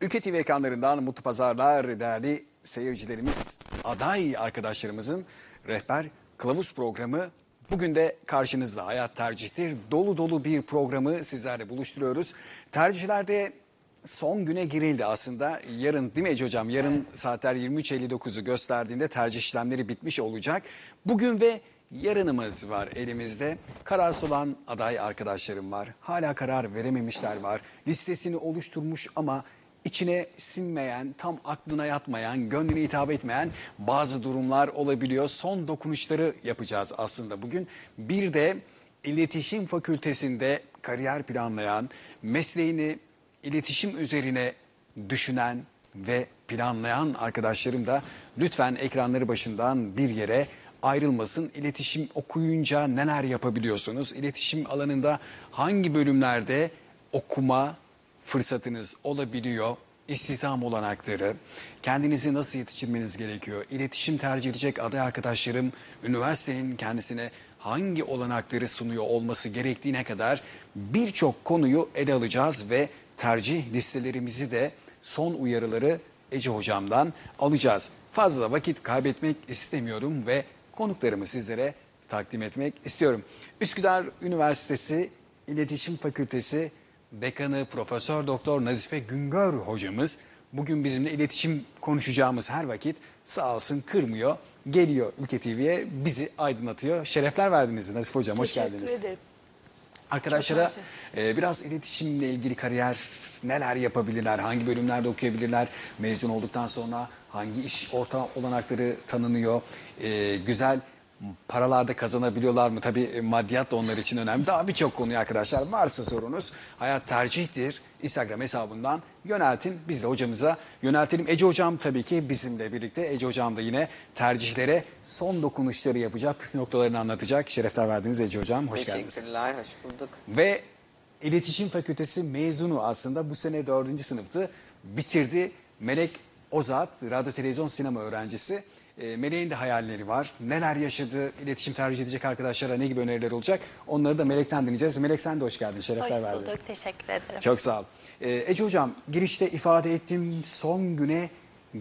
Ülke TV ekranlarından mutlu pazarlar değerli seyircilerimiz. Aday arkadaşlarımızın rehber kılavuz programı bugün de karşınızda. Hayat tercihtir. Dolu dolu bir programı sizlerle buluşturuyoruz. Tercihlerde son güne girildi aslında. Yarın değil mi Ece Hocam? Yarın saatler 23.59'u gösterdiğinde tercih işlemleri bitmiş olacak. Bugün ve yarınımız var elimizde. Kararsız olan aday arkadaşlarım var. Hala karar verememişler var. Listesini oluşturmuş ama içine sinmeyen, tam aklına yatmayan, gönlüne hitap etmeyen bazı durumlar olabiliyor. Son dokunuşları yapacağız aslında bugün. Bir de iletişim fakültesinde kariyer planlayan, mesleğini iletişim üzerine düşünen ve planlayan arkadaşlarım da lütfen ekranları başından bir yere ayrılmasın. İletişim okuyunca neler yapabiliyorsunuz? İletişim alanında hangi bölümlerde okuma fırsatınız olabiliyor? İstihdam olanakları, kendinizi nasıl yetiştirmeniz gerekiyor? İletişim tercih edecek aday arkadaşlarım üniversitenin kendisine hangi olanakları sunuyor olması gerektiğine kadar birçok konuyu ele alacağız ve tercih listelerimizi de son uyarıları Ece hocamdan alacağız. Fazla vakit kaybetmek istemiyorum ve konuklarımı sizlere takdim etmek istiyorum. Üsküdar Üniversitesi İletişim Fakültesi Dekanı Profesör Doktor Nazife Güngör hocamız bugün bizimle iletişim konuşacağımız her vakit sağ olsun kırmıyor. Geliyor Ülke TV'ye bizi aydınlatıyor. Şerefler verdiniz Nazife hocam hoş Teşekkür geldiniz. ederim. Arkadaşlara e, biraz iletişimle ilgili kariyer neler yapabilirler, hangi bölümlerde okuyabilirler, mezun olduktan sonra hangi iş orta olanakları tanınıyor, e, güzel paralarda kazanabiliyorlar mı? Tabii e, maddiyat da onlar için önemli. Daha birçok konuyu arkadaşlar varsa sorunuz hayat tercihtir. Instagram hesabından yöneltin. Biz de hocamıza yöneltelim. Ece hocam tabii ki bizimle birlikte. Ece hocam da yine tercihlere son dokunuşları yapacak, püf noktalarını anlatacak. Şerefler verdiniz Ece hocam. Hoş geldiniz. Teşekkürler, hoş bulduk. Ve İletişim Fakültesi mezunu aslında bu sene dördüncü sınıftı. Bitirdi. Melek Ozat, radyo televizyon sinema öğrencisi. E, Melek'in de hayalleri var. Neler yaşadı, iletişim tercih edecek arkadaşlara ne gibi öneriler olacak? Onları da Melek'ten dinleyeceğiz. Melek sen de hoş geldin, Hoş şerefler verdin. bulduk. Teşekkür ederim. Çok sağ ol. Ee, Ece Hocam girişte ifade ettim son güne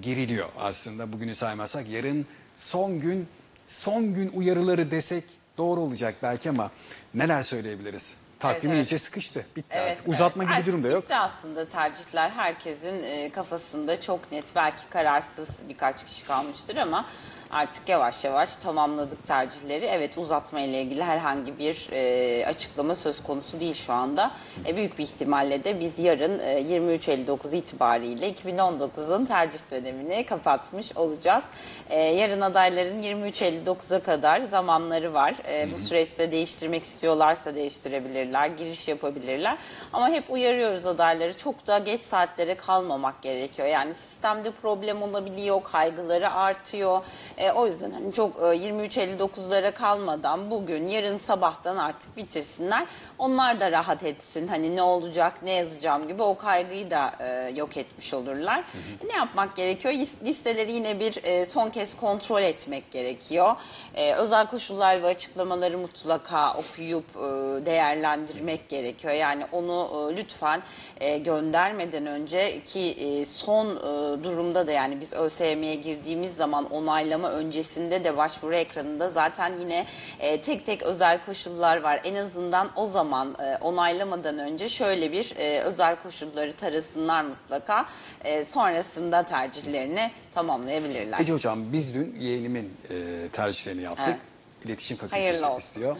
giriliyor aslında bugünü saymazsak. Yarın son gün, son gün uyarıları desek doğru olacak belki ama neler söyleyebiliriz? Takvim Evet, iyice sıkıştı. Bitti Evet, artık. Uzatma evet. gibi Artık durum da yok. Bitti aslında tercihler herkesin e, kafasında çok net belki kararsız birkaç kişi kalmıştır ama artık yavaş yavaş tamamladık tercihleri. Evet uzatma ile ilgili herhangi bir e, açıklama söz konusu değil şu anda. E, büyük bir ihtimalle de biz yarın e, 23.59 itibariyle 2019'un tercih dönemini kapatmış olacağız. E, yarın adayların 23.59'a kadar zamanları var. E, bu süreçte değiştirmek istiyorlarsa değiştirebilirler, giriş yapabilirler. Ama hep uyarıyoruz adayları çok da geç saatlere kalmamak gerekiyor. Yani sistemde problem olabiliyor, kaygıları artıyor. E, o yüzden hani çok e, 23.59'lara kalmadan bugün, yarın sabahtan artık bitirsinler. Onlar da rahat etsin. Hani ne olacak, ne yazacağım gibi o kaygıyı da e, yok etmiş olurlar. Ne yapmak gerekiyor? Lis- Listeleri yine bir e, son kez kontrol etmek gerekiyor. E, özel koşullar ve açıklamaları mutlaka okuyup e, değerlendirmek gerekiyor. Yani onu e, lütfen e, göndermeden önce ki e, son e, durumda da yani biz ÖSYM'ye girdiğimiz zaman onaylama öncesinde de başvuru ekranında zaten yine e, tek tek özel koşullar var. En azından o zaman e, onaylamadan önce şöyle bir e, özel koşulları tarasınlar mutlaka. E, sonrasında tercihlerini tamamlayabilirler. Ece Hocam biz dün yeğenimin e, tercihlerini yaptık. Evet. İletişim Fakültesi Hayırlı istiyor.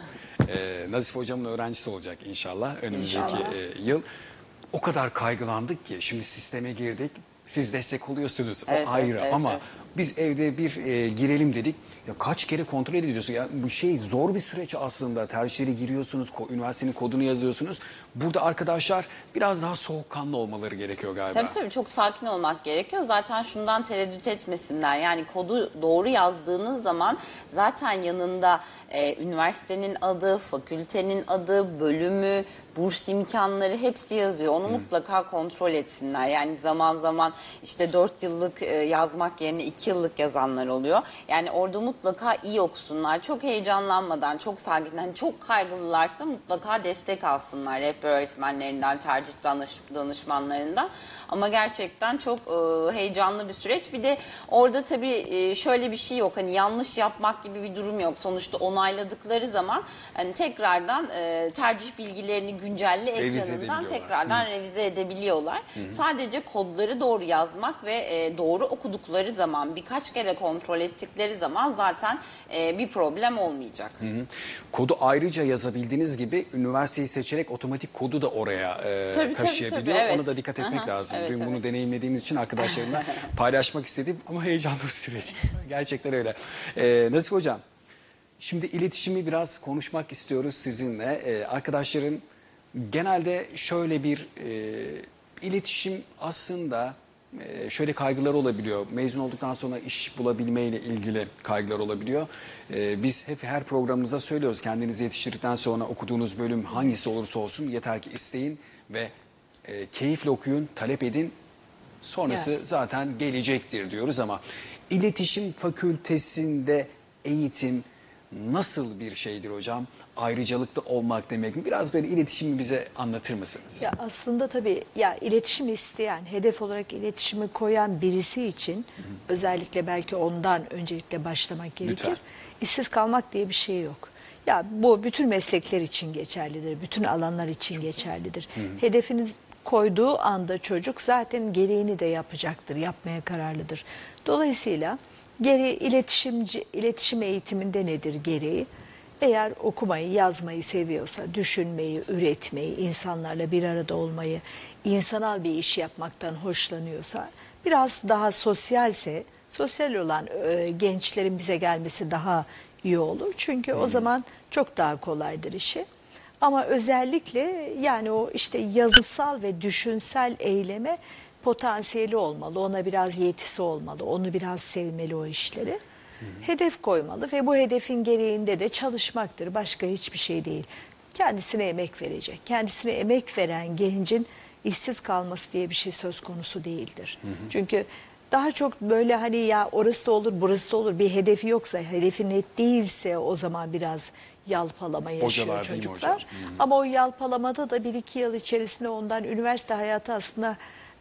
E, Nazife Hocam'ın öğrencisi olacak inşallah önümüzdeki İnşallah. e, yıl. O kadar kaygılandık ki şimdi sisteme girdik. Siz destek oluyorsunuz Evet, o ayrı evet, ama evet. Biz evde bir e, girelim dedik. Ya kaç kere kontrol ediyorsun? Ya bu şey zor bir süreç aslında. Tercihleri giriyorsunuz, ko- üniversitenin kodunu yazıyorsunuz. Burada arkadaşlar biraz daha soğukkanlı olmaları gerekiyor galiba. Tabii tabii çok sakin olmak gerekiyor. Zaten şundan tereddüt etmesinler. Yani kodu doğru yazdığınız zaman zaten yanında e, üniversitenin adı, fakültenin adı, bölümü, burs imkanları hepsi yazıyor. Onu mutlaka kontrol etsinler. Yani zaman zaman işte 4 yıllık e, yazmak yerine 2 yıllık yazanlar oluyor. Yani orada mutlaka iyi okusunlar. Çok heyecanlanmadan, çok sakin, hani çok kaygılılarsa mutlaka destek alsınlar rehber rehber öğretmenlerinden, tercih danış, danışmanlarından. Ama gerçekten çok e, heyecanlı bir süreç. Bir de orada tabii e, şöyle bir şey yok. Hani yanlış yapmak gibi bir durum yok. Sonuçta onayladıkları zaman hani tekrardan e, tercih bilgilerini güncelle Revize ekranından edebiliyorlar. tekrardan revize edebiliyorlar. Sadece kodları doğru yazmak ve e, doğru okudukları zaman birkaç kere kontrol ettikleri zaman zaten e, bir problem olmayacak. Kodu ayrıca yazabildiğiniz gibi üniversiteyi seçerek otomatik kodu da oraya e, Tabii, tabii, taşıyabiliyor. tabii, evet. Ona da dikkat etmek Aha, lazım. evet, Dün bunu evet. deneyimlediğimiz için arkadaşlarımla paylaşmak istedim ama heyecanlı bir süreç. Gerçekten öyle. E, Nasip Hocam, şimdi iletişimi biraz konuşmak istiyoruz sizinle. E, arkadaşların genelde şöyle bir e, iletişim aslında şöyle kaygılar olabiliyor. Mezun olduktan sonra iş bulabilmeyle ilgili kaygılar olabiliyor. E, biz hep her programımızda söylüyoruz. Kendinizi yetiştirdikten sonra okuduğunuz bölüm hangisi olursa olsun yeter ki isteyin ve e, keyifle okuyun, talep edin. Sonrası Evet. zaten gelecektir diyoruz ama iletişim fakültesinde eğitim nasıl bir şeydir hocam? Ayrıcalıklı olmak demek mi? Biraz böyle iletişimi bize anlatır mısınız? Ya aslında tabii ya iletişim isteyen, hedef olarak iletişimi koyan birisi için özellikle belki ondan öncelikle başlamak gerekir. Lütfen. İşsiz kalmak diye bir şey yok. Ya bu bütün meslekler için geçerlidir, bütün alanlar için geçerlidir. Hedefiniz koyduğu anda çocuk zaten gereğini de yapacaktır, yapmaya kararlıdır. Dolayısıyla geri iletişimci iletişim eğitiminde nedir gereği? Eğer okumayı, yazmayı seviyorsa, düşünmeyi, üretmeyi, insanlarla bir arada olmayı, insanal bir iş yapmaktan hoşlanıyorsa, biraz daha sosyalse, sosyal olan e, gençlerin bize gelmesi daha iyi olur. Çünkü o zaman çok daha kolaydır işi. Ama özellikle yani o işte yazısal ve düşünsel eyleme potansiyeli olmalı. Ona biraz yetisi olmalı. Onu biraz sevmeli o işleri. Hedef koymalı ve bu hedefin gereğinde de çalışmaktır. Başka hiçbir şey değil. Kendisine emek verecek. Kendisine emek veren gencin işsiz kalması diye bir şey söz konusu değildir. Çünkü daha çok böyle hani ya orası da olur burası da olur bir hedefi yoksa hedefi net değilse o zaman biraz yalpalama yaşıyor Hocalar çocuklar. Ama o yalpalamada da bir iki yıl içerisinde ondan üniversite hayatı aslında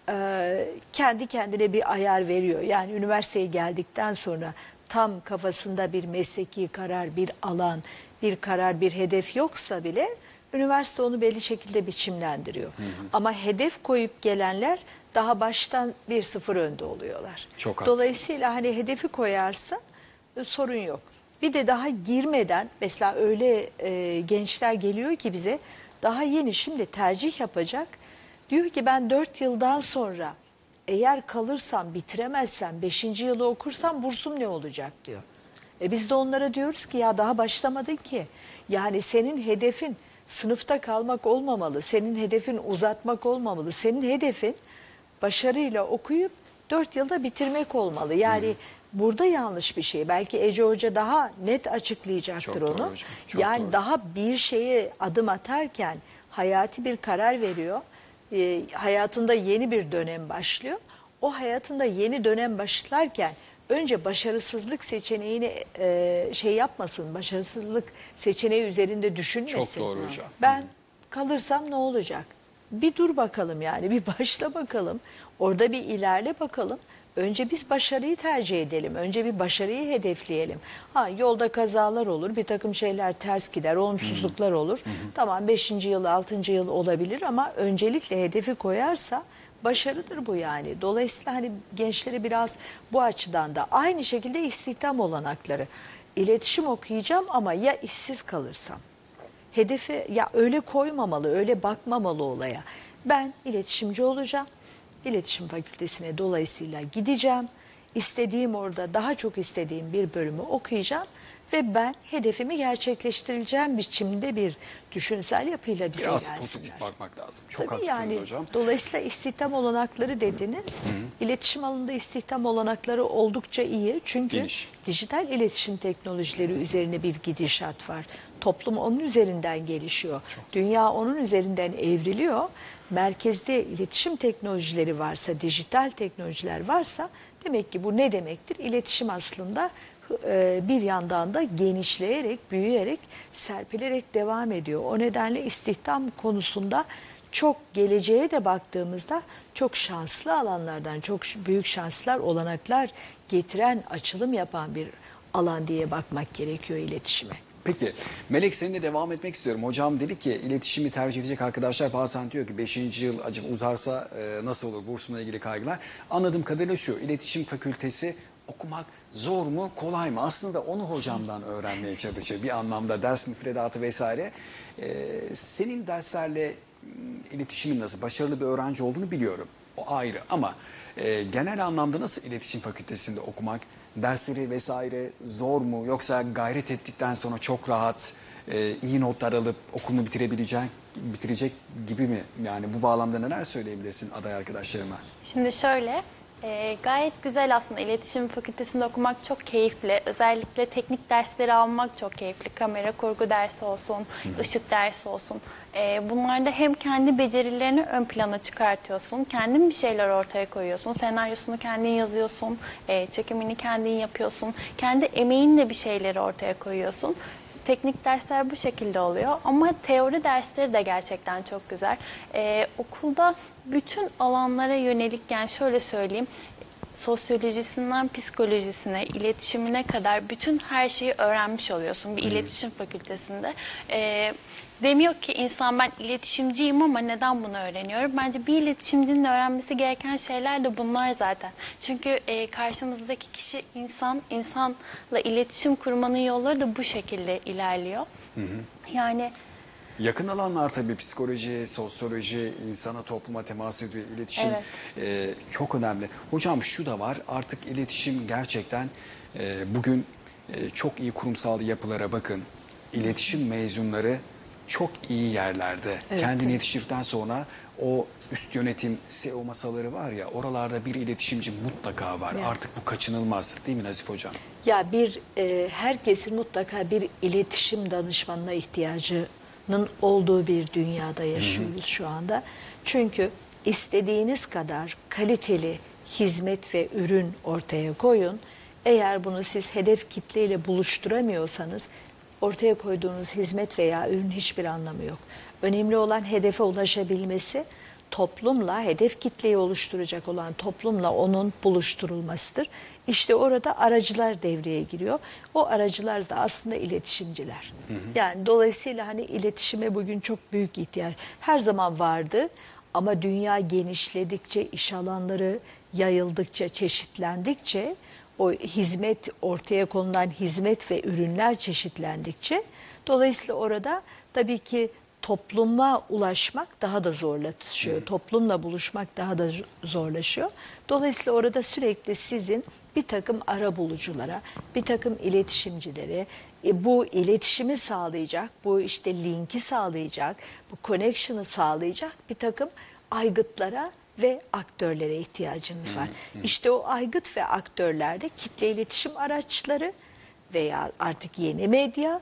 e, kendi kendine bir ayar veriyor. Yani üniversiteye geldikten sonra tam kafasında bir mesleki karar, bir alan, bir karar, bir hedef yoksa bile üniversite onu belli şekilde biçimlendiriyor. Ama hedef koyup gelenler daha baştan bir sıfır önde oluyorlar. Çok haklısınız. Dolayısıyla hani hedefi koyarsa e, sorun yok. Bir de daha girmeden mesela öyle e, gençler geliyor ki bize daha yeni şimdi tercih yapacak. Diyor ki ben 4 yıldan sonra eğer kalırsam bitiremezsem 5. yılı okursam bursum ne olacak diyor. E biz de onlara diyoruz ki ya daha başlamadın ki. Yani senin hedefin sınıfta kalmak olmamalı. Senin hedefin uzatmak olmamalı. Senin hedefin başarıyla okuyup 4 yılda bitirmek olmalı. Yani burada yanlış bir şey. Belki Ece Hoca daha net açıklayacaktır Çok doğru onu. hocam, çok yani doğru. daha bir şeye adım atarken hayati bir karar veriyor. Ee, hayatında yeni bir dönem başlıyor. O hayatında yeni dönem başlarken önce başarısızlık seçeneğini e, şey yapmasın, başarısızlık seçeneği üzerinde düşünmesin. Çok doğru hocam. Ben kalırsam ne olacak? Bir dur bakalım yani bir başla bakalım. Orada bir ilerle bakalım. Önce biz başarıyı tercih edelim. Önce bir başarıyı hedefleyelim. Ha yolda kazalar olur, bir takım şeyler ters gider, olumsuzluklar olur. Tamam 5. yıl, 6. yıl olabilir ama öncelikle hedefi koyarsa başarıdır bu yani. Dolayısıyla hani gençlere biraz bu açıdan da aynı şekilde istihdam olanakları. İletişim okuyacağım ama ya işsiz kalırsam? Hedefi ya öyle koymamalı, öyle bakmamalı olaya. Ben iletişimci olacağım. İletişim fakültesine dolayısıyla gideceğim. İstediğim orada daha çok istediğim bir bölümü okuyacağım ve ben hedefimi gerçekleştireceğim biçimde bir düşünsel yapıyla bize Biraz gelsinler. pozitif bakmak lazım. Çok Tabii haklısınız yani, hocam. Dolayısıyla istihdam olanakları dediniz. İletişim alanında istihdam olanakları oldukça iyi. Çünkü Geniş. dijital iletişim teknolojileri üzerine bir gidişat var. Toplum onun üzerinden gelişiyor. Dünya onun üzerinden evriliyor. Merkezde iletişim teknolojileri varsa, dijital teknolojiler varsa demek ki bu ne demektir? İletişim aslında e, bir yandan da genişleyerek, büyüyerek, serpilerek devam ediyor. O nedenle istihdam konusunda çok geleceğe de baktığımızda çok şanslı alanlardan, çok büyük şanslar, olanaklar getiren, açılım yapan bir alan diye bakmak gerekiyor iletişime. Peki Melek seninle devam etmek istiyorum. Hocam dedi ki iletişimi tercih edecek arkadaşlar bazen diyor ki 5. yıl acaba uzarsa e, nasıl olur bursumla ilgili kaygılar. Anladığım kadarıyla şu iletişim fakültesi okumak zor mu kolay mı? Aslında onu hocamdan öğrenmeye çalışıyor bir anlamda ders müfredatı vesaire. E, senin derslerle iletişimin nasıl? Başarılı bir öğrenci olduğunu biliyorum. O ayrı ama e, genel anlamda nasıl iletişim fakültesinde okumak? Dersleri vesaire zor mu yoksa gayret ettikten sonra çok rahat e, iyi notlar alıp okulunu bitirebilecek bitirecek gibi mi? Yani bu bağlamda neler söyleyebilirsin aday arkadaşlarıma? Şimdi şöyle, e, gayet güzel aslında iletişim fakültesinde okumak çok keyifli. Özellikle teknik dersleri almak çok keyifli. Kamera kurgu dersi olsun, ışık dersi olsun. E, bunlarda hem kendi becerilerini ön plana çıkartıyorsun, kendin bir şeyler ortaya koyuyorsun. Senaryosunu kendin yazıyorsun, e, çekimini kendin yapıyorsun. Kendi emeğinle bir şeyleri ortaya koyuyorsun. Teknik dersler bu şekilde oluyor ama teori dersleri de gerçekten çok güzel. Ee, okulda bütün alanlara yönelik yani şöyle söyleyeyim sosyolojisinden psikolojisine, iletişimine kadar bütün her şeyi öğrenmiş oluyorsun bir iletişim fakültesinde. Ee, demiyor ki insan ben iletişimciyim ama neden bunu öğreniyorum? Bence bir iletişimcinin öğrenmesi gereken şeyler de bunlar zaten. Çünkü e, karşımızdaki kişi insan, insanla iletişim kurmanın yolları da bu şekilde ilerliyor. Yani Yakın alanlar tabii psikoloji, sosyoloji, insana topluma temas ediyor, iletişim e, çok önemli. Hocam şu da var artık iletişim gerçekten e, bugün e, çok iyi kurumsal yapılara bakın. İletişim mezunları çok iyi yerlerde. Evet, Kendini yetiştirdikten sonra o üst yönetim CEO masaları var ya oralarda bir iletişimci mutlaka var. Evet. Artık bu kaçınılmaz değil mi Nazif Hocam? Ya bir e, herkesin mutlaka bir iletişim danışmanına ihtiyacının olduğu bir dünyada yaşıyoruz şu anda. Çünkü istediğiniz kadar kaliteli hizmet ve ürün ortaya koyun. Eğer bunu siz hedef kitleyle buluşturamıyorsanız ortaya koyduğunuz hizmet veya ürün hiçbir anlamı yok. Önemli olan hedefe ulaşabilmesi, toplumla, hedef kitleyi oluşturacak olan toplumla onun buluşturulmasıdır. İşte orada aracılar devreye giriyor. O aracılar da aslında iletişimciler. Yani dolayısıyla hani iletişime bugün çok büyük ihtiyaç. Her zaman vardı ama dünya genişledikçe, iş alanları yayıldıkça, çeşitlendikçe o hizmet ortaya konulan hizmet ve ürünler çeşitlendikçe dolayısıyla orada tabii ki topluma ulaşmak daha da zorlaşıyor. Toplumla buluşmak daha da zorlaşıyor. Dolayısıyla orada sürekli sizin bir takım ara buluculara, bir takım iletişimcilere, e, bu iletişimi sağlayacak, bu işte linki sağlayacak, bu connection'ı sağlayacak bir takım aygıtlara ve aktörlere ihtiyacınız var. İşte o aygıt ve aktörlerde kitle iletişim araçları veya artık yeni medya,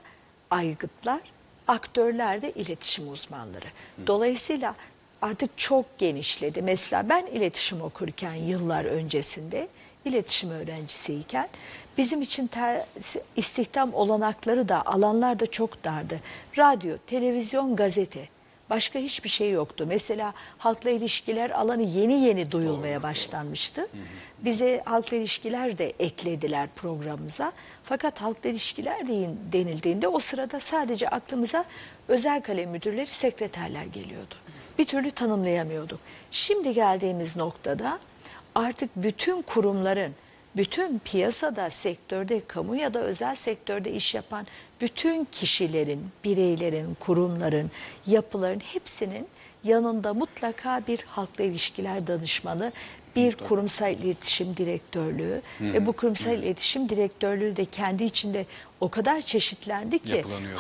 aygıtlar, aktörler de iletişim uzmanları. Dolayısıyla artık çok genişledi. Mesela ben iletişim okurken yıllar öncesinde iletişim öğrencisiyken bizim için ter- istihdam olanakları da alanlar da çok dardı. Radyo, televizyon, gazete Başka hiçbir şey yoktu. Mesela halkla ilişkiler alanı yeni yeni duyulmaya başlanmıştı. Bize halkla ilişkiler de eklediler programımıza. Fakat halkla ilişkiler denildiğinde o sırada sadece aklımıza özel kalem müdürleri, sekreterler geliyordu. Bir türlü tanımlayamıyorduk. Şimdi geldiğimiz noktada artık bütün kurumların bütün piyasada, sektörde, kamu ya da özel sektörde iş yapan bütün kişilerin, bireylerin, kurumların, yapıların hepsinin yanında mutlaka bir halkla ilişkiler danışmanı, bir kurumsal iletişim direktörlüğü. Ve bu kurumsal iletişim direktörlüğü de kendi içinde o kadar çeşitlendi ki Yapılanıyor,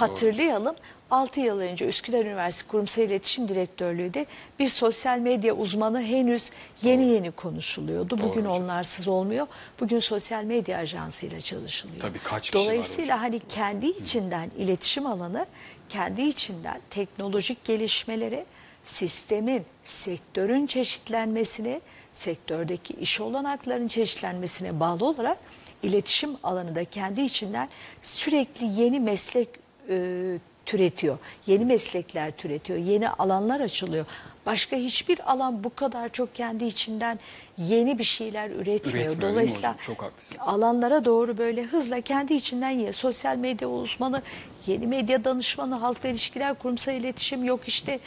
doğru. Hatırlayalım 6 yıl önce Üsküdar Üniversitesi Kurumsal İletişim Direktörlüğü de bir sosyal medya uzmanı henüz yeni yeni konuşuluyordu. Bugün hocam. onlarsız olmuyor. Bugün sosyal medya ajansıyla çalışılıyor. Tabii kaç kişi var Dolayısıyla hani kendi içinden iletişim alanı, kendi içinden teknolojik gelişmelere, sistemin, sektörün çeşitlenmesine, sektördeki iş olanaklarının çeşitlenmesine bağlı olarak iletişim alanında kendi içinden sürekli yeni meslek e, türetiyor. Yeni meslekler türetiyor. Yeni alanlar açılıyor. Başka hiçbir alan bu kadar çok kendi içinden yeni bir şeyler üretmiyor. Üretmiyor, Dolayısıyla hocam? Çok haklısınız. alanlara doğru böyle hızla kendi içinden yeni sosyal medya uzmanı, yeni medya danışmanı, halkla ilişkiler, kurumsal iletişim yok işte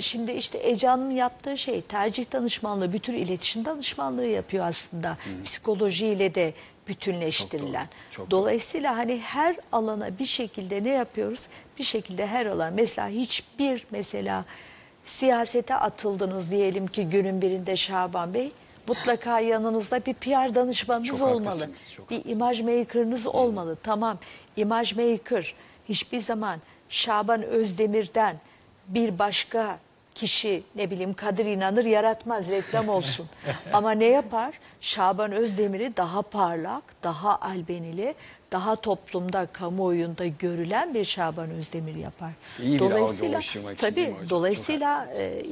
şimdi işte Eca'nın yaptığı şey tercih danışmanlığı, bütün iletişim danışmanlığı yapıyor aslında. Psikolojiyle de bütünleştirilen. çok doğru. Dolayısıyla hani her alana bir şekilde ne yapıyoruz? Bir şekilde her alan mesela hiçbir mesela siyasete atıldınız diyelim ki günün birinde Şaban Bey mutlaka yanınızda bir PR danışmanınız Çok olmalı. haklısınız, çok bir haklısınız. imaj maker'ınız olmalı. Tamam imaj maker hiçbir zaman Şaban Özdemir'den bir başka kişi ne bileyim Kadir İnanır yaratmaz reklam olsun. Ama ne yapar? Şaban Özdemir'i daha parlak, daha albenili, daha toplumda, kamuoyunda görülen bir Şaban Özdemir yapar. İyi bir algı oluşturmak için değil mi tabii, hocam? Çok dolayısıyla haklısınız. e,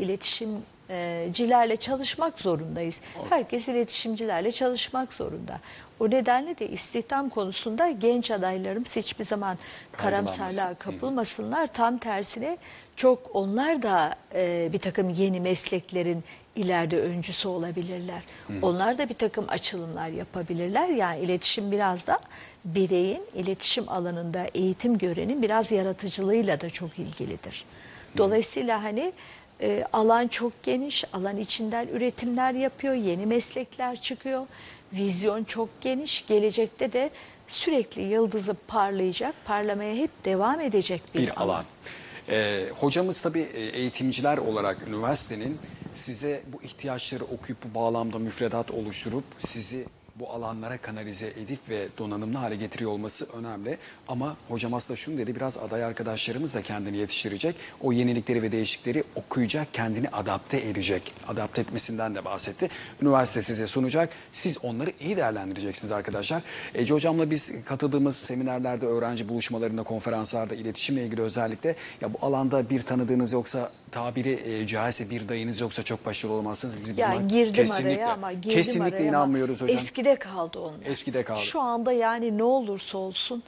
iletişimcilerle çalışmak zorundayız. Herkes iletişimcilerle çalışmak zorunda. O nedenle de istihdam konusunda genç adaylarımız hiçbir zaman karamsarlığa kapılmasınlar. Tam tersine çok onlar da e, bir takım yeni mesleklerin ileride öncüsü olabilirler. Onlar da bir takım açılımlar yapabilirler. Yani iletişim biraz da bireyin iletişim alanında eğitim görenin biraz yaratıcılığıyla da çok ilgilidir. Dolayısıyla hani e, alan çok geniş, alan içinden üretimler yapıyor, yeni meslekler çıkıyor. Vizyon çok geniş, gelecekte de sürekli yıldızı parlayacak, parlamaya hep devam edecek bir, bir alan. Ee, hocamız tabii e, eğitimciler olarak üniversitenin size bu ihtiyaçları okuyup bu bağlamda müfredat oluşturup sizi bu alanlara kanalize edip ve donanımlı hale getiriyor olması önemli. Ama hocam aslında şunu dedi biraz aday arkadaşlarımız da kendini yetiştirecek. O yenilikleri ve değişikleri okuyacak, kendini adapte edecek. Adapte etmesinden de bahsetti. Üniversite size sunacak. Siz onları iyi değerlendireceksiniz arkadaşlar. Ece hocamla biz katıldığımız seminerlerde, öğrenci buluşmalarında, konferanslarda iletişimle ilgili özellikle ya bu alanda bir tanıdığınız yoksa tabiri e, caizse bir dayınız yoksa çok başarılı olmazsınız. Biz Ya girdim kesinlikle, araya ama girdim kesinlikle araya ama inanmıyoruz hocam. Eskide kaldı onlar. Eskide kaldı. Şu anda yani ne olursa olsun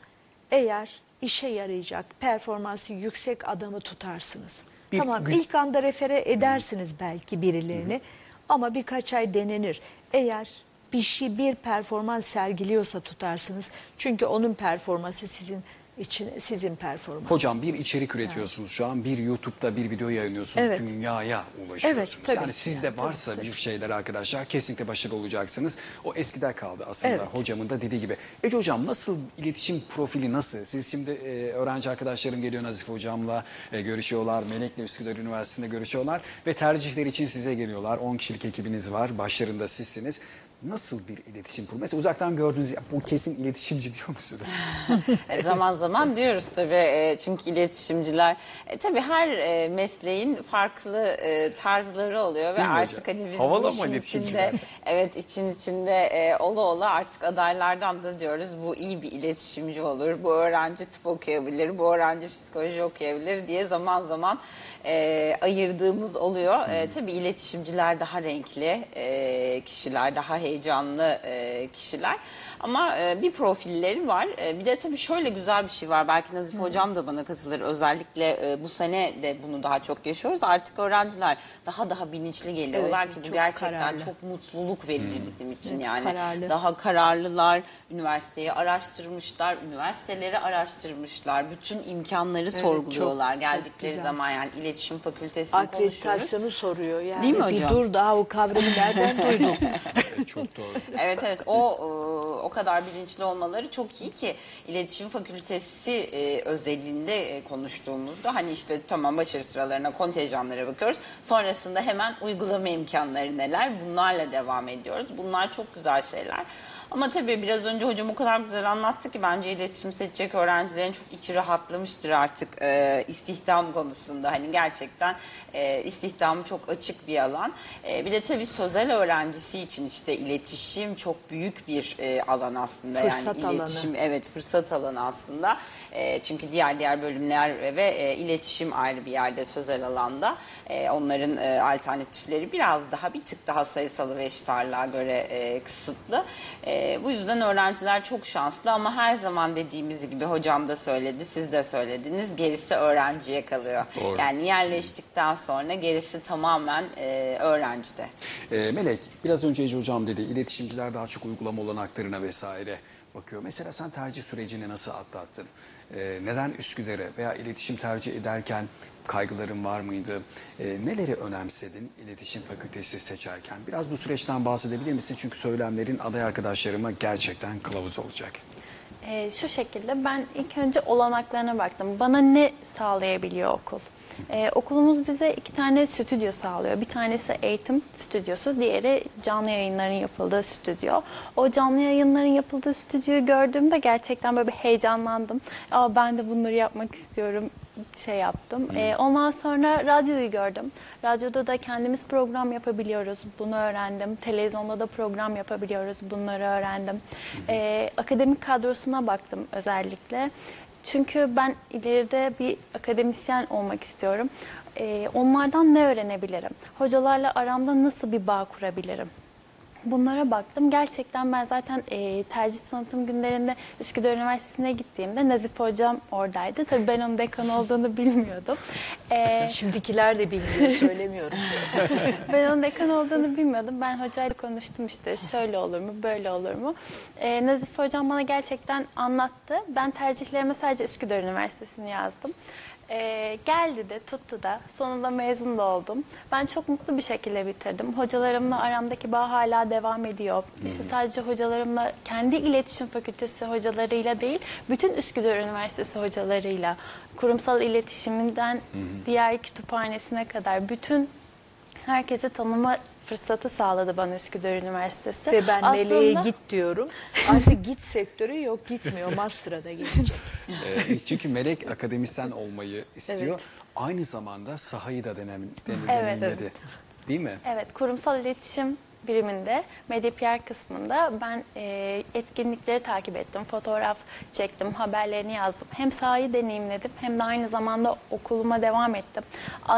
eğer işe yarayacak performansı yüksek adamı tutarsınız. Bir tamam gün- ilk anda refere edersiniz belki birilerini ama birkaç ay denenir. Eğer bir şey bir performans sergiliyorsa tutarsınız. Çünkü onun performansı sizin için sizin performansınız. Hocam bir içerik üretiyorsunuz şu an bir YouTube'da bir video yayınlıyorsunuz Evet. dünyaya ulaşıyorsunuz. Evet, tabii yani sizde yani, varsa tabii, bir şeyler arkadaşlar kesinlikle başarılı olacaksınız. O eskide kaldı aslında Evet. hocamın da dediği gibi. Ece hocam nasıl iletişim profili nasıl? Siz şimdi e, öğrenci arkadaşlarım geliyor Nazif hocamla e, görüşüyorlar. Melek'le Üsküdar Üniversitesi'nde görüşüyorlar ve tercihler için size geliyorlar. 10 kişilik ekibiniz var. Başlarında sizsiniz. Nasıl bir iletişim profili? Mesela uzaktan gördüğünüz ya bu kesin iletişimci diyor musunuz? E, zaman zaman diyoruz tabii E, çünkü iletişimciler e, tabii her e, mesleğin farklı e, tarzları oluyor ve Değil artık hocam? hani biz Havalı bu işin içinde evet için içinde e, ola ola artık adaylardan da diyoruz bu iyi bir iletişimci olur bu öğrenci tıp okuyabilir bu öğrenci psikoloji okuyabilir diye zaman zaman e, ayırdığımız oluyor. E, tabii iletişimciler daha renkli e, kişiler daha heyecanlı e, kişiler ama e, bir profilleri var. E, bir de tabii şöyle güzel bir şey var. Belki Nazif Hocam da bana katılır. Özellikle e, bu sene de bunu daha çok yaşıyoruz. Artık öğrenciler daha daha bilinçli geliyorlar Evet, ki bu çok gerçekten kararlı. çok mutluluk verici bizim için Evet, yani. kararlı. Daha kararlılar, üniversiteyi araştırmışlar, üniversiteleri araştırmışlar. Bütün imkanları sorguluyorlar çok geldikleri güzel. zaman yani iletişim fakültesini konuşuyoruz. Akreditasyonu soruyor yani. Değil mi Bir hocam? dur daha o kavramı nereden duydun? Çok doğru. Evet evet o e, o kadar bilinçli olmaları çok iyi ki iletişim fakültesi e, özelliğinde e, konuştuğumuzda hani işte tamam başarı sıralarına kontenjanlara bakıyoruz. Sonrasında hemen uygulama imkanları neler bunlarla devam ediyoruz. Bunlar çok güzel şeyler. Ama tabii biraz önce hocam o kadar güzel anlattı ki bence iletişim seçecek öğrencilerin çok içi rahatlamıştır artık e, istihdam konusunda. Hani gerçekten e, istihdam çok açık bir alan. E, bir de tabii sözel öğrencisi için işte iletişim çok büyük bir e, alan aslında. Fırsat yani alanı. iletişim evet fırsat alanı aslında. E, çünkü diğer diğer bölümler ve e, iletişim ayrı bir yerde sözel alanda. E, onların e, alternatifleri biraz daha bir tık daha sayısalı ve eşit ağırlığa göre e, kısıtlı. E, E, bu yüzden öğrenciler çok şanslı ama her zaman dediğimiz gibi hocam da söyledi, siz de söylediniz. Gerisi öğrenciye kalıyor. Doğru. Yani yerleştikten sonra gerisi tamamen e, öğrencide. Ee, Melek, biraz önce Ece Hocam dedi, iletişimciler daha çok uygulama olanaklarına vesaire bakıyor. Mesela sen tercih sürecini nasıl atlattın? Ee, neden Üsküdar'ı veya iletişim tercih ederken kaygıların var mıydı? Ee, neleri önemsedin iletişim fakültesi seçerken? Biraz bu süreçten bahsedebilir misin? Çünkü söylemlerin aday arkadaşlarıma gerçekten kılavuz olacak. Ee, şu şekilde ben ilk önce olanaklarına baktım. Bana ne sağlayabiliyor okul? Ee, okulumuz bize iki tane stüdyo sağlıyor. Bir tanesi eğitim stüdyosu, diğeri canlı yayınların yapıldığı stüdyo. O canlı yayınların yapıldığı stüdyoyu gördüğümde gerçekten böyle bir heyecanlandım. Aa, ben de bunları yapmak istiyorum şey yaptım. Ee, ondan sonra radyoyu gördüm. Radyoda da kendimiz program yapabiliyoruz. Bunu öğrendim. Televizyonda da program yapabiliyoruz. Bunları öğrendim. Ee, akademik kadrosuna baktım özellikle. Çünkü ben ileride bir akademisyen olmak istiyorum. Ee, onlardan ne öğrenebilirim? Hocalarla aramda nasıl bir bağ kurabilirim? Bunlara baktım. Gerçekten ben zaten e, tercih tanıtım günlerinde Üsküdar Üniversitesi'ne gittiğimde Nazif Hocam oradaydı. Tabii ben onun dekan olduğunu bilmiyordum. Ee, Şimdikiler de bilmiyor söylemiyorum. ben onun dekan olduğunu bilmiyordum. Ben hocayla konuştum işte şöyle olur mu, böyle olur mu. Ee, Nazif Hocam bana gerçekten anlattı. Ben tercihlerime sadece Üsküdar Üniversitesi'ni yazdım. Ee, geldi de tuttu da sonunda mezun da oldum. Ben çok mutlu bir şekilde bitirdim. Hocalarımla aramdaki bağ hala devam ediyor. İşte sadece hocalarımla kendi iletişim fakültesi hocalarıyla değil, bütün Üsküdar Üniversitesi hocalarıyla kurumsal iletişiminden diğer kütüphanesine kadar bütün herkese tanıma fırsatı sağladı bana Üsküdar Üniversitesi. Ve ben Aslında- Meleğe git diyorum. Artık git sektörü yok gitmiyor. Master'a da gelecek. Ee, çünkü Melek akademisyen olmayı istiyor. Evet. Aynı zamanda sahayı da denem, den- Evet, deneyimledi. Değil mi? Evet, kurumsal iletişim biriminde, medya PR kısmında ben e, etkinlikleri takip ettim, fotoğraf çektim, haberlerini yazdım. Hem sahayı deneyimledim hem de aynı zamanda okuluma devam ettim.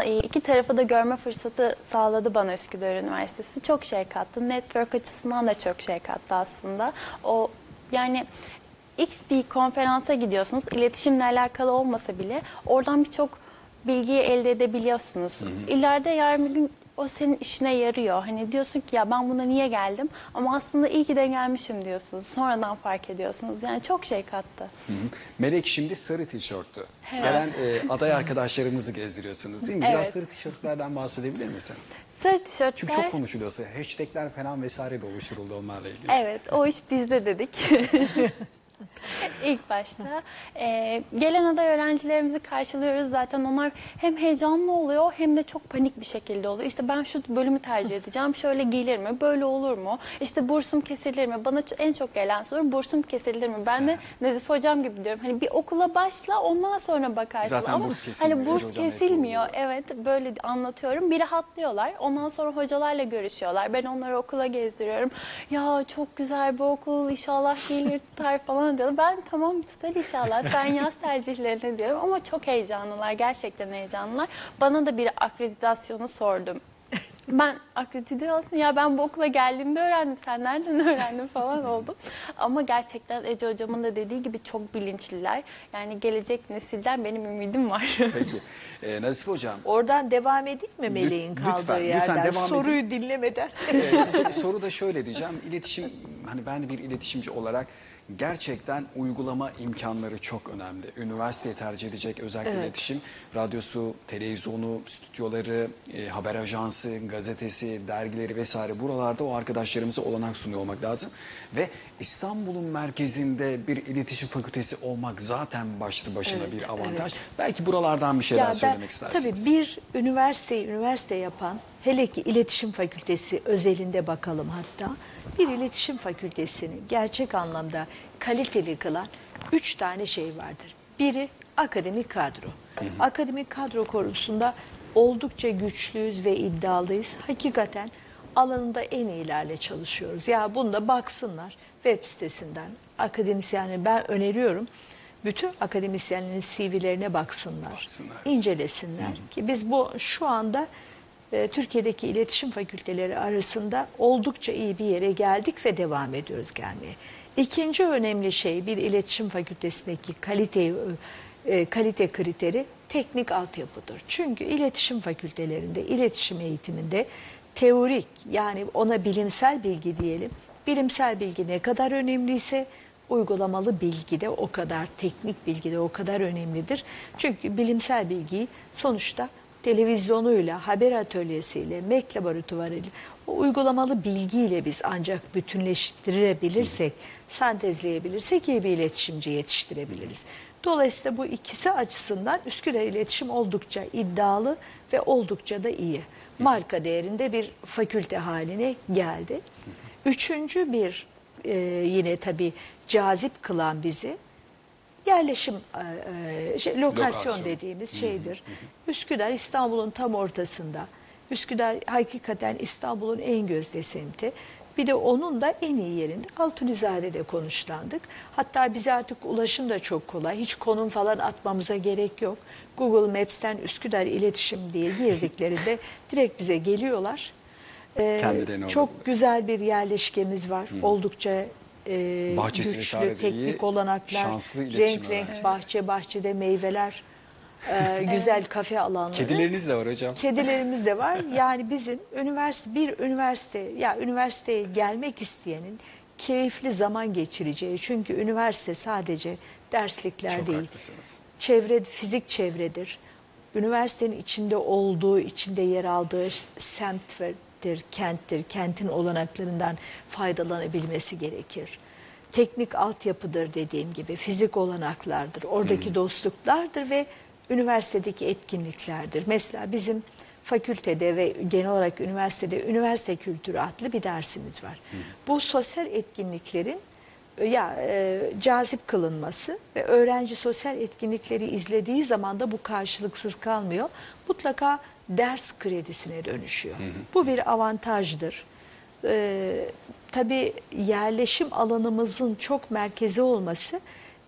E, iki tarafı da görme fırsatı sağladı bana Üsküdar Üniversitesi. Çok şey kattı. Network açısından da çok şey kattı aslında. O yani X bir konferansa gidiyorsunuz. İletişimle alakalı olmasa bile oradan birçok bilgiyi elde edebiliyorsunuz. İleride yarın bir gün o senin işine yarıyor. Hani diyorsun ki ya ben buna niye geldim? Ama aslında iyi ki de gelmişim diyorsunuz. Sonradan fark ediyorsunuz. Yani çok şey kattı. Hı hı. Melek şimdi sarı tişörtlü. Gelen e, aday arkadaşlarımızı gezdiriyorsunuz değil mi? Biraz Evet. sarı tişörtlerden bahsedebilir misin? Sarı tişörtler. Çünkü çok konuşuluyor. Hashtagler falan vesaire de oluşturuldu onlarla ilgili. Evet, o iş bizde dedik. İlk başta. Ee, gelen aday öğrencilerimizi karşılıyoruz. Zaten onlar hem heyecanlı oluyor hem de çok panik bir şekilde oluyor. İşte ben şu bölümü tercih edeceğim. Şöyle gelir mi? Böyle olur mu? İşte bursum kesilir mi? Bana en çok gelen soru bursum kesilir mi? Ben de Nezif Hocam gibi diyorum. Hani bir okula başla ondan sonra bakarsın. Zaten Ama burs kesilmiyor. Hani burs Hocam kesilmiyor. Evet böyle anlatıyorum. Bir rahatlıyorlar. Ondan sonra hocalarla görüşüyorlar. Ben onları okula gezdiriyorum. Ya çok güzel bir okul inşallah gelir tutar falan diyorlar. Ben tamam tutar inşallah. Sen yaz tercihlerini diyorum. Ama çok heyecanlılar. Gerçekten heyecanlılar. Bana da bir akreditasyonu sordum. Ben akreditasyon ya ben bu okula geldiğimde öğrendim. Sen nereden öğrendin falan oldum. Ama gerçekten Ece hocamın da dediği gibi çok bilinçliler. Yani gelecek nesilden benim ümidim var. Peki. E, Nazif Hocam, Oradan devam edeyim mi Meleğin lütfen, kaldığı lütfen yerden? devam Soruyu dinlemeden. e, soru, soru da şöyle diyeceğim. İletişim, hani ben de bir iletişimci olarak gerçekten uygulama imkanları çok önemli. Üniversiteyi tercih edecek özellikle Evet. iletişim, radyosu, televizyonu, stüdyoları, e, haber ajansı, gazetesi, dergileri vesaire buralarda o arkadaşlarımıza olanak sunuyor olmak lazım. Ve İstanbul'un merkezinde bir iletişim fakültesi olmak zaten başlı başına Evet, bir avantaj. evet. Belki buralardan bir şeyler Ya ben- söylemek istersiniz. Tabii bir üniversiteyi üniversite yapan, hele ki iletişim fakültesi özelinde bakalım hatta, bir iletişim fakültesini gerçek anlamda kaliteli kılan üç tane şey vardır. Biri akademik kadro. Akademik kadro konusunda oldukça güçlüyüz ve iddialıyız. Hakikaten alanında en iyilerle çalışıyoruz. Ya bunda baksınlar web sitesinden akademisyenleri ben öneriyorum. Bütün akademisyenlerin CV'lerine baksınlar, Baksınlar. incelesinler ki biz bu şu anda e, Türkiye'deki iletişim fakülteleri arasında oldukça iyi bir yere geldik ve devam ediyoruz gelmeye. İkinci önemli şey bir iletişim fakültesindeki kaliteyi e, kalite kriteri teknik altyapıdır. Çünkü iletişim fakültelerinde, iletişim eğitiminde teorik yani ona bilimsel bilgi diyelim. Bilimsel bilgi ne kadar önemliyse uygulamalı bilgi de o kadar, teknik bilgi de o kadar önemlidir. Çünkü bilimsel bilgiyi sonuçta televizyonuyla, haber atölyesiyle, MEK laboratuvarıyla, o uygulamalı bilgiyle biz ancak bütünleştirebilirsek, sentezleyebilirsek iyi bir iletişimci yetiştirebiliriz. Dolayısıyla bu ikisi açısından Üsküdar İletişim oldukça iddialı ve oldukça da iyi. Marka değerinde bir fakülte haline geldi. Üçüncü bir e, yine tabii cazip kılan bizi yerleşim e, e, şey, lokasyon, Lokasyon. dediğimiz şeydir. Üsküdar İstanbul'un tam ortasında. Üsküdar hakikaten İstanbul'un en gözde semti. Bir de onun da en iyi yerinde Altunizade'de konuşlandık. Hatta bize artık ulaşım da çok kolay. Hiç konum falan atmamıza gerek yok. Google Maps'ten Üsküdar iletişim diye girdiklerinde direkt bize geliyorlar. Ee, çok güzel bir yerleşkemiz var. Oldukça e, Bahçesi güçlü de iyi. teknik olanaklar, renk renk öğrenci. bahçe bahçede meyveler, e, güzel kafe alanları. Kedileriniz de var hocam. Kedilerimiz de var. Yani bizim üniversite bir üniversite ya üniversiteye gelmek isteyenin keyifli zaman geçireceği. Çünkü üniversite sadece derslikler Çok değil. haklısınız. Çevre fizik çevredir. Üniversitenin içinde olduğu, içinde yer aldığı semttir, kenttir. Kentin olanaklarından faydalanabilmesi gerekir. Teknik altyapıdır dediğim gibi, fizik olanaklardır. Oradaki dostluklardır ve üniversitedeki etkinliklerdir. Mesela bizim fakültede ve genel olarak üniversitede üniversite kültürü adlı bir dersimiz var. Bu sosyal etkinliklerin ya e, cazip kılınması ve öğrenci sosyal etkinlikleri izlediği zaman da bu karşılıksız kalmıyor. Mutlaka ders kredisine dönüşüyor. Bu bir avantajdır. Ee, tabii yerleşim alanımızın çok merkezi olması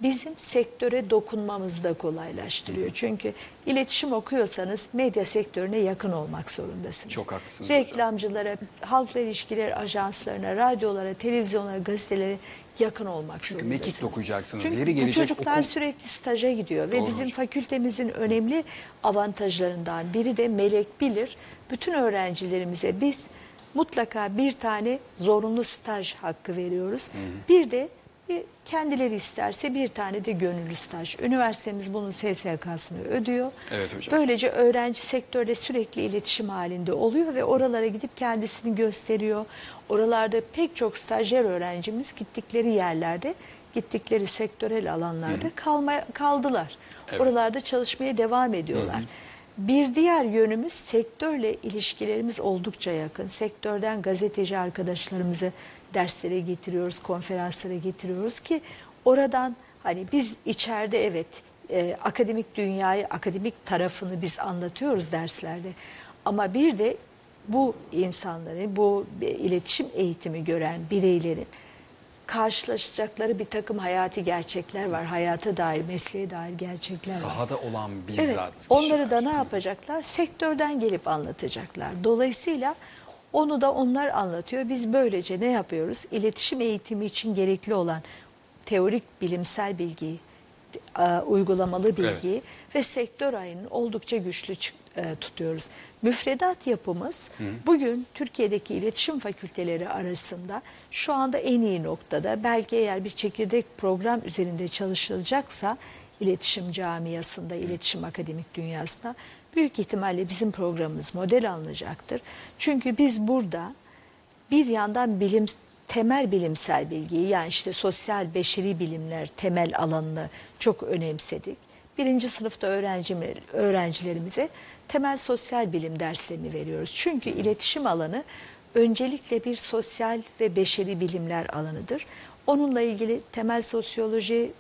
bizim sektöre dokunmamızı da kolaylaştırıyor. Çünkü iletişim okuyorsanız medya sektörüne yakın olmak zorundasınız. Çok haklısınız hocam. Reklamcılara, halkla ilişkiler ajanslarına, radyolara, televizyonlara, gazetelere yakın olmak Çünkü zorundasınız. mekik okuyacaksınız. Çünkü Yeri bu gelecek çocuklar okul- sürekli staja gidiyor ve Doğru bizim hocam. fakültemizin önemli avantajlarından biri de melek bilir. Bütün öğrencilerimize biz mutlaka bir tane zorunlu staj hakkı veriyoruz. Bir de bir kendileri isterse bir tane de gönüllü staj. Üniversitemiz bunun SSK'sını ödüyor. Evet hocam. Böylece öğrenci sektörde sürekli iletişim halinde oluyor ve oralara gidip kendisini gösteriyor. Oralarda pek çok stajyer öğrencimiz gittikleri yerlerde, gittikleri sektörel alanlarda kalmaya kaldılar. Evet. Oralarda çalışmaya devam ediyorlar. Bir diğer yönümüz sektörle ilişkilerimiz oldukça yakın. Sektörden gazeteci arkadaşlarımızı derslere getiriyoruz, konferanslara getiriyoruz ki oradan hani biz içeride evet e, akademik dünyayı, akademik tarafını biz anlatıyoruz derslerde. Ama bir de bu insanların, bu iletişim eğitimi gören bireylerin karşılaşacakları bir takım hayati gerçekler var. Hayata dair, mesleğe dair gerçekler var. Sahada olan bizzat. Evet, onları da ne yapacaklar? Sektörden gelip anlatacaklar. Dolayısıyla onu da onlar anlatıyor. Biz böylece ne yapıyoruz? İletişim eğitimi için gerekli olan teorik bilimsel bilgiyi, e, uygulamalı bilgiyi ve sektör ayının oldukça güçlü e, tutuyoruz. Müfredat yapımız bugün Türkiye'deki iletişim fakülteleri arasında şu anda en iyi noktada. Belki eğer bir çekirdek program üzerinde çalışılacaksa iletişim camiasında, iletişim akademik dünyasında büyük ihtimalle bizim programımız model alınacaktır. Çünkü biz burada bir yandan bilim temel bilimsel bilgiyi yani işte sosyal beşeri bilimler temel alanını çok önemsedik. Birinci sınıfta öğrenci, öğrencilerimize temel sosyal bilim derslerini veriyoruz. Çünkü iletişim alanı öncelikle bir sosyal ve beşeri bilimler alanıdır. Onunla ilgili temel sosyoloji,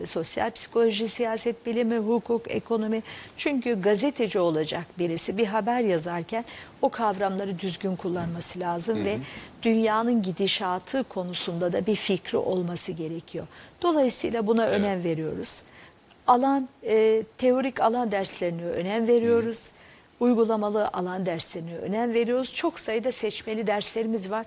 e, sosyal psikoloji, siyaset bilimi, hukuk, ekonomi. Çünkü gazeteci olacak birisi bir haber yazarken o kavramları düzgün kullanması lazım ve dünyanın gidişatı konusunda da bir fikri olması gerekiyor. Dolayısıyla buna önem veriyoruz. Alan, e, teorik alan derslerine önem veriyoruz. Uygulamalı alan derslerine önem veriyoruz. Çok sayıda seçmeli derslerimiz var.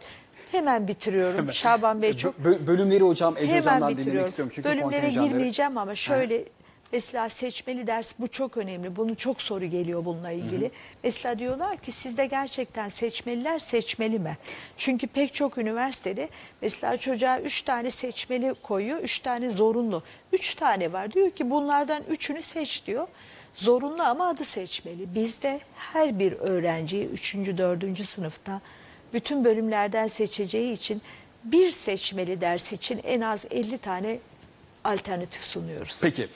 Hemen bitiriyorum. Şaban Bey çok Bö- bölümleri hocam Ece Hemen Hocam'dan dinlemek istiyorum. Çünkü Bölümlere girmeyeceğim ama şöyle mesela seçmeli ders bu çok önemli. Bunu çok soru geliyor bununla ilgili. Mesela diyorlar ki sizde gerçekten seçmeliler seçmeli mi? Çünkü pek çok üniversitede mesela çocuğa üç tane seçmeli koyuyor, üç tane zorunlu. Üç tane var. Diyor ki bunlardan üçünü seç diyor. Zorunlu ama adı seçmeli. Bizde her bir öğrenciyi 3. 4. sınıfta bütün bölümlerden seçeceği için bir seçmeli ders için en az 50 tane alternatif sunuyoruz. Peki.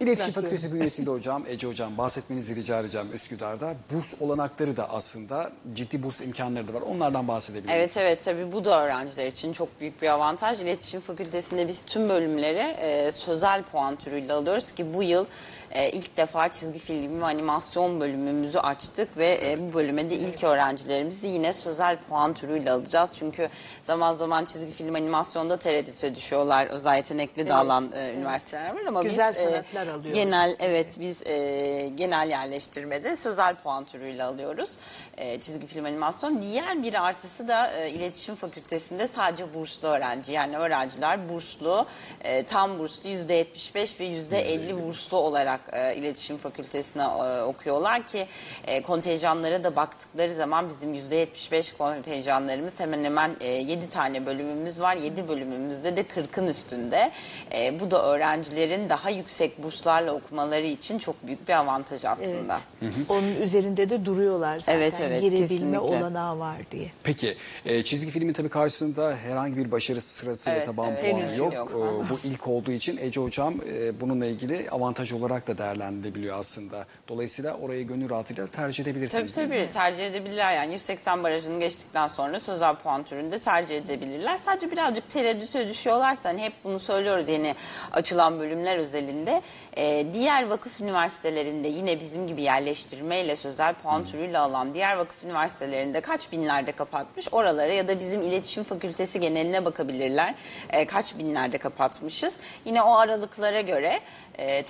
İletişim. Fakültesi bünyesinde hocam, Ece Hocam bahsetmenizi rica edeceğim Üsküdar'da. Burs olanakları da aslında ciddi burs imkanları da var. Onlardan bahsedebilir Evet evet tabii bu da öğrenciler için çok büyük bir avantaj. İletişim Fakültesinde biz tüm bölümleri e, sözel puan türüyle alıyoruz ki bu yıl e, ilk defa çizgi film ve animasyon bölümümüzü açtık ve e, bu bölüme de ilk öğrencilerimizi yine sözel puan türüyle alacağız. Çünkü zaman zaman çizgi film animasyonda tereddüte düşüyorlar. Özel yetenekli dağılan e, üniversiteler var ama Güzel biz e, sanatlar alıyoruz. genel evet biz e, genel yerleştirmede sözel puan türüyle alıyoruz. E, çizgi film animasyon. Diğer bir artısı da e, iletişim fakültesinde sadece burslu öğrenci. Yani öğrenciler burslu, e, tam burslu %75 ve %50 burslu olarak e, iletişim fakültesine e, okuyorlar ki e, kontenjanlara da baktıkları zaman bizim %75 kontenjanlarımız hemen hemen e, 7 tane bölümümüz var. 7 bölümümüzde de 40'ın üstünde. E, bu da öğrencilerin daha yüksek burslarla okumaları için çok büyük bir avantaj aslında. Onun üzerinde de duruyorlar zaten. Evet, evet, Girebilme kesinlikle. olanağı var diye. Peki e, çizgi filmin tabii karşısında herhangi bir başarı sırası ve Evet, taban evet. puanı Henüz yok. yok. E, bu ilk olduğu için Ece Hocam e, bununla ilgili avantaj olarak da değerlendirilebiliyor aslında. Dolayısıyla orayı gönül rahatıyla tercih Tabii edebilirsiniz. tabii tercih edebilirler yani 180 barajını geçtikten sonra sözel puan türünde tercih edebilirler. Sadece birazcık tereddüte düşüyorlarsa hani hep bunu söylüyoruz yeni açılan bölümler özelinde. Ee, diğer vakıf üniversitelerinde yine bizim gibi yerleştirmeyle sözel puan türüyle alan diğer vakıf üniversitelerinde kaç binlerde kapatmış oralara ya da bizim iletişim fakültesi geneline bakabilirler. Ee, kaç binlerde kapatmışız. Yine o aralıklara göre e,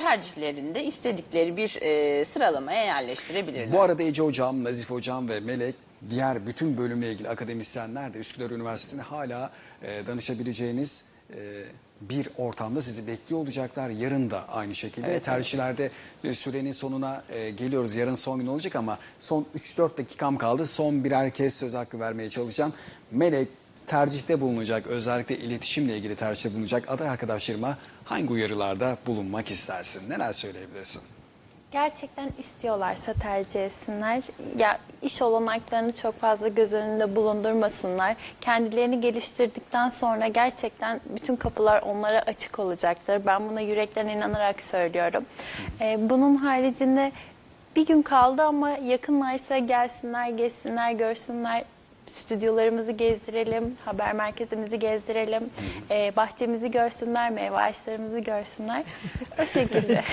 tercihlerinde istedikleri bir e, sıralamaya yerleştirebilirler. Bu arada Ece Hocam, Nazif Hocam ve Melek diğer bütün bölümle ilgili akademisyenler de Üsküdar Üniversitesi'ne hala e, danışabileceğiniz e, bir ortamda sizi bekliyor olacaklar. Yarın da aynı şekilde. Evet, Tercihlerde e, sürenin sonuna e, geliyoruz. Yarın son gün olacak ama son 3-4 dakikam kaldı. Son birer kez söz hakkı vermeye çalışacağım. Melek tercihte bulunacak, özellikle iletişimle ilgili tercihte bulunacak aday arkadaşlarıma hangi uyarılarda bulunmak istersin? Neler söyleyebilirsin? Gerçekten istiyorlarsa tercih etsinler. Ya iş olanaklarını çok fazla göz önünde bulundurmasınlar. Kendilerini geliştirdikten sonra gerçekten bütün kapılar onlara açık olacaktır. Ben buna yürekten inanarak söylüyorum. Ee, bunun haricinde bir gün kaldı ama yakınlarsa gelsinler, geçsinler, görsünler. Stüdyolarımızı gezdirelim, haber merkezimizi gezdirelim, ee, bahçemizi görsünler, meyve ağaçlarımızı görsünler. O şekilde.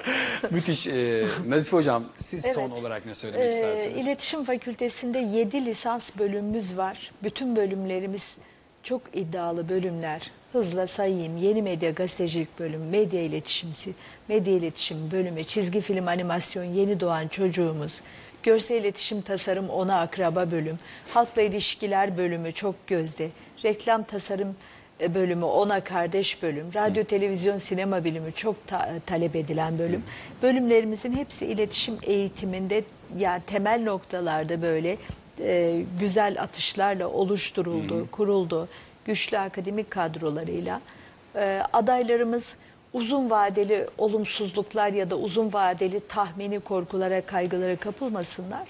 Müthiş. E, Nazif Hocam siz son Evet. olarak ne söylemek istersiniz? İletişim Fakültesi'nde 7 lisans bölümümüz var. Bütün bölümlerimiz çok iddialı bölümler. Hızla sayayım. Yeni medya gazetecilik bölümü, medya iletişimsi, medya iletişim bölümü, çizgi film animasyon, yeni doğan çocuğumuz, görsel iletişim tasarım ona akraba bölüm, halkla ilişkiler bölümü çok gözde, reklam tasarım e, bölümü ona kardeş bölüm, radyo televizyon sinema bilimi çok ta- talep edilen bölüm. Bölümlerimizin hepsi iletişim eğitiminde yani temel noktalarda böyle e, güzel atışlarla oluşturuldu, kuruldu. Güçlü akademik kadrolarıyla. E, adaylarımız uzun vadeli olumsuzluklar ya da uzun vadeli tahmini korkulara, kaygılara kapılmasınlar.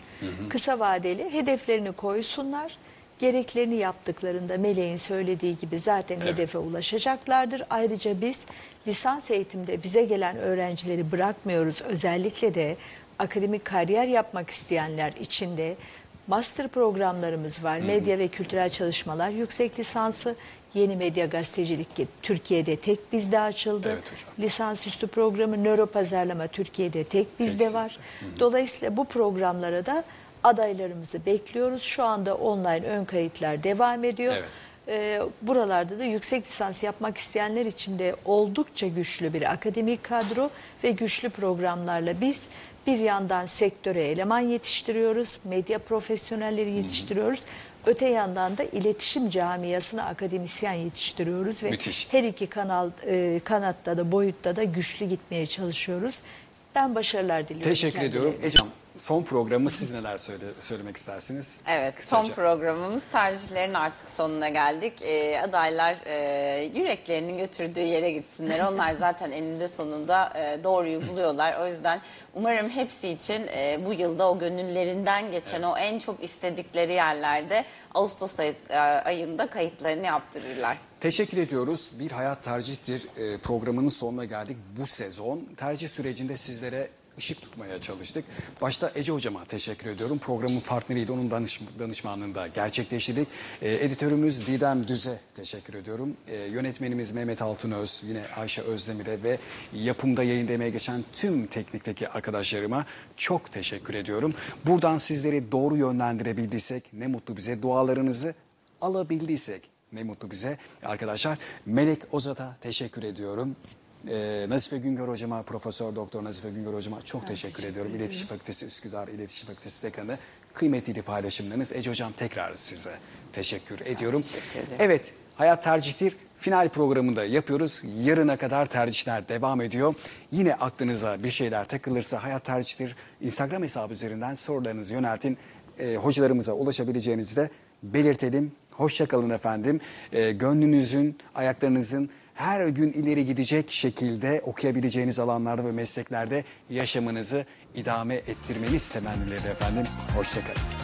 Kısa vadeli hedeflerini koysunlar. Gereklerini yaptıklarında Meleğin söylediği gibi zaten hedefe ulaşacaklardır. Ayrıca biz lisans eğitimde bize gelen öğrencileri bırakmıyoruz. Özellikle de akademik kariyer yapmak isteyenler için de master programlarımız var. Medya ve kültürel çalışmalar yüksek lisansı, yeni medya gazetecilik ki Türkiye'de tek bizde açıldı. Evet hocam. Lisansüstü programı nöro pazarlama Türkiye'de tek bizde Tek var. Dolayısıyla bu programlara da adaylarımızı bekliyoruz. Şu anda online ön kayıtlar devam ediyor. Evet. Ee, buralarda da yüksek lisans yapmak isteyenler için de oldukça güçlü bir akademik kadro ve güçlü programlarla biz bir yandan sektöre eleman yetiştiriyoruz, medya profesyonelleri yetiştiriyoruz. Öte yandan da iletişim camiasına akademisyen yetiştiriyoruz ve Müthiş. her iki kanal e, kanatta da boyutta da güçlü gitmeye çalışıyoruz. Ben başarılar diliyorum. Teşekkür ediyorum. kendilerine. Ecem son programı siz neler söyle, söylemek istersiniz? Evet, Kısaca. son programımız tercihlerin artık sonuna geldik. Ee, adaylar e, yüreklerinin götürdüğü yere gitsinler. Onlar zaten eninde sonunda e, doğruyu buluyorlar. O yüzden umarım hepsi için e, bu yılda o gönüllerinden geçen o en çok istedikleri yerlerde Ağustos ay- e, ayında kayıtlarını yaptırırlar. Teşekkür ediyoruz. Bir Hayat Tercihtir e, programının sonuna geldik. Bu sezon tercih sürecinde sizlere ışık tutmaya çalıştık. Başta Ece Hocama teşekkür ediyorum. Programın partneriydi. Onun danış, danışmanlığında gerçekleştirdik. E, editörümüz Didem Düze teşekkür ediyorum. E, yönetmenimiz Mehmet Altınöz, yine Ayşe Özdemir'e ve yapımda yayın demeye geçen tüm teknikteki arkadaşlarıma çok teşekkür ediyorum. Buradan sizleri doğru yönlendirebildiysek ne mutlu bize. Dualarınızı alabildiysek ne mutlu bize arkadaşlar. Melek Ozat'a teşekkür ediyorum. Ee, Nazife Güngör hocama, Profesör Doktor Nazife Güngör hocama çok teşekkür, ediyorum. İletişim Fakültesi Üsküdar İletişim Fakültesi Dekanı. Kıymetli paylaşımlarınız. Ece hocam tekrar size teşekkür ediyorum. teşekkür ederim. Evet, Hayat Tercihtir final programında yapıyoruz. Yarına kadar tercihler devam ediyor. Yine aklınıza bir şeyler takılırsa Hayat Tercihtir Instagram hesabı üzerinden sorularınızı yöneltin. Ee, hocalarımıza ulaşabileceğinizi de belirtelim. Hoşçakalın efendim. Ee, gönlünüzün, ayaklarınızın her gün ileri gidecek şekilde okuyabileceğiniz alanlarda ve mesleklerde yaşamınızı idame ettirmeniz temennileri efendim. Hoşçakalın.